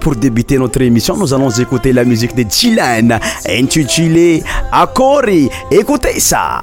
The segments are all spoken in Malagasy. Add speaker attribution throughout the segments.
Speaker 1: pour débuter notre émission nous allonz écouter la musique de jilane intitulé akory
Speaker 2: écoute sa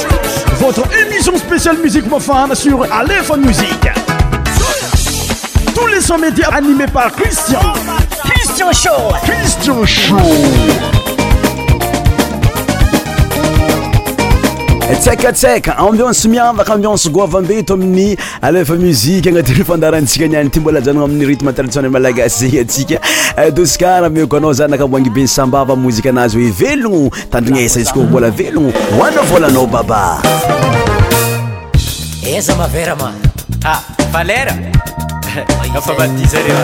Speaker 3: votre émission spéciale musique mafana sur Alefa Music. Tous les sons médias animés par Christian.
Speaker 4: Christian Show.
Speaker 3: Christian Show.
Speaker 5: tseka tseka ambiance miavaka ambiance goavambe eto amin'ny alefa musique agnatin'ny fandarantsika niany ity mbola janogna amin'ny rythme traditionnel malagasy atsika eh, doskara mioko anao zanaka boangibe sambava mozika anazy hoe velogno Tandrigna esa izy ko mbola velogno ho anao volanao baba
Speaker 4: Eza ma vera ma
Speaker 6: Ah Valera
Speaker 7: Efa madio zareo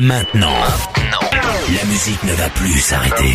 Speaker 7: Maintenant, la musique ne va plus s'arrêter.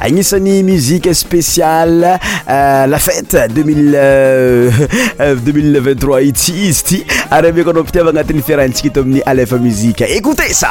Speaker 7: Agnisan'ny musique spéciale euh, la
Speaker 8: fête 2000 2023 euh, ity izy ity ary ameko anao mpitiava agnatin'ny fiarahantsika eto amin'ny Alefa
Speaker 9: Musique.
Speaker 10: Écoutez ça.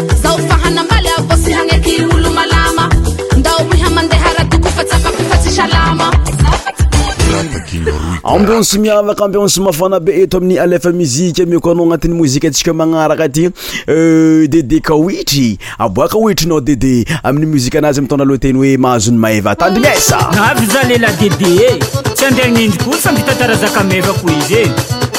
Speaker 5: Ambiance miavaka ambiance mafana be eto amin'ny Alefa Musique mioko anao agnatin'ny mozika antsika magnaraka ty euh, Dede Kawitry aboaka witry nao Dede amin'ny mozika anazy mitondra lohateny hoe mahazo ny maeva tandrinesa
Speaker 11: Avy za lela Dede e tsy andraigny indry kosa mitantara zaka maeva ko izy e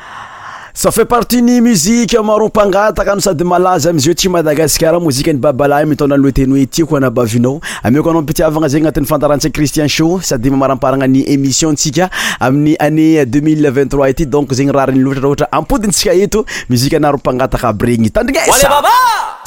Speaker 5: Ça fait partie ny musique maro mpangataka no sady malaza amin' izao aty Madagasikara, mozika ny babalahy mitondra ny lohateny hoe tiako anabavinao. Ameako anao am-pitiavagna zegny agnatin'ny fandaharantsika Christian show sady mamaramparagna ny émission ntsika amin'ny année deux mille vingt trois ity donc zegny rariny loatra raha ohatra ampodintsika eto, mozika anaro mpangataka aby regny, tandrignesa!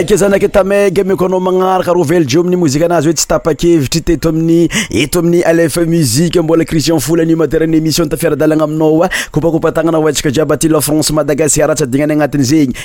Speaker 5: aika zanake tamega meko anao magnaraka ro veljo amin'ny mozika anazy hoe tsy tapa-kevitry teto amin'ny eto amin'ny alf musique mbola christian fola animateur ny émission tafiara-dalagna aminao a
Speaker 12: kopakopa tagnana ho
Speaker 13: antsika jiaby aty la france madagasikara tsy adignany agnatin'izegny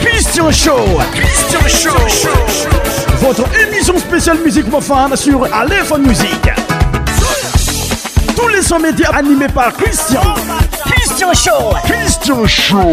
Speaker 13: Christian Show Christian Show Votre émission spéciale musique mafana
Speaker 5: sur Aléphone Musique Tous les sons médias animés par Christian
Speaker 14: Christian Show
Speaker 5: Christian Show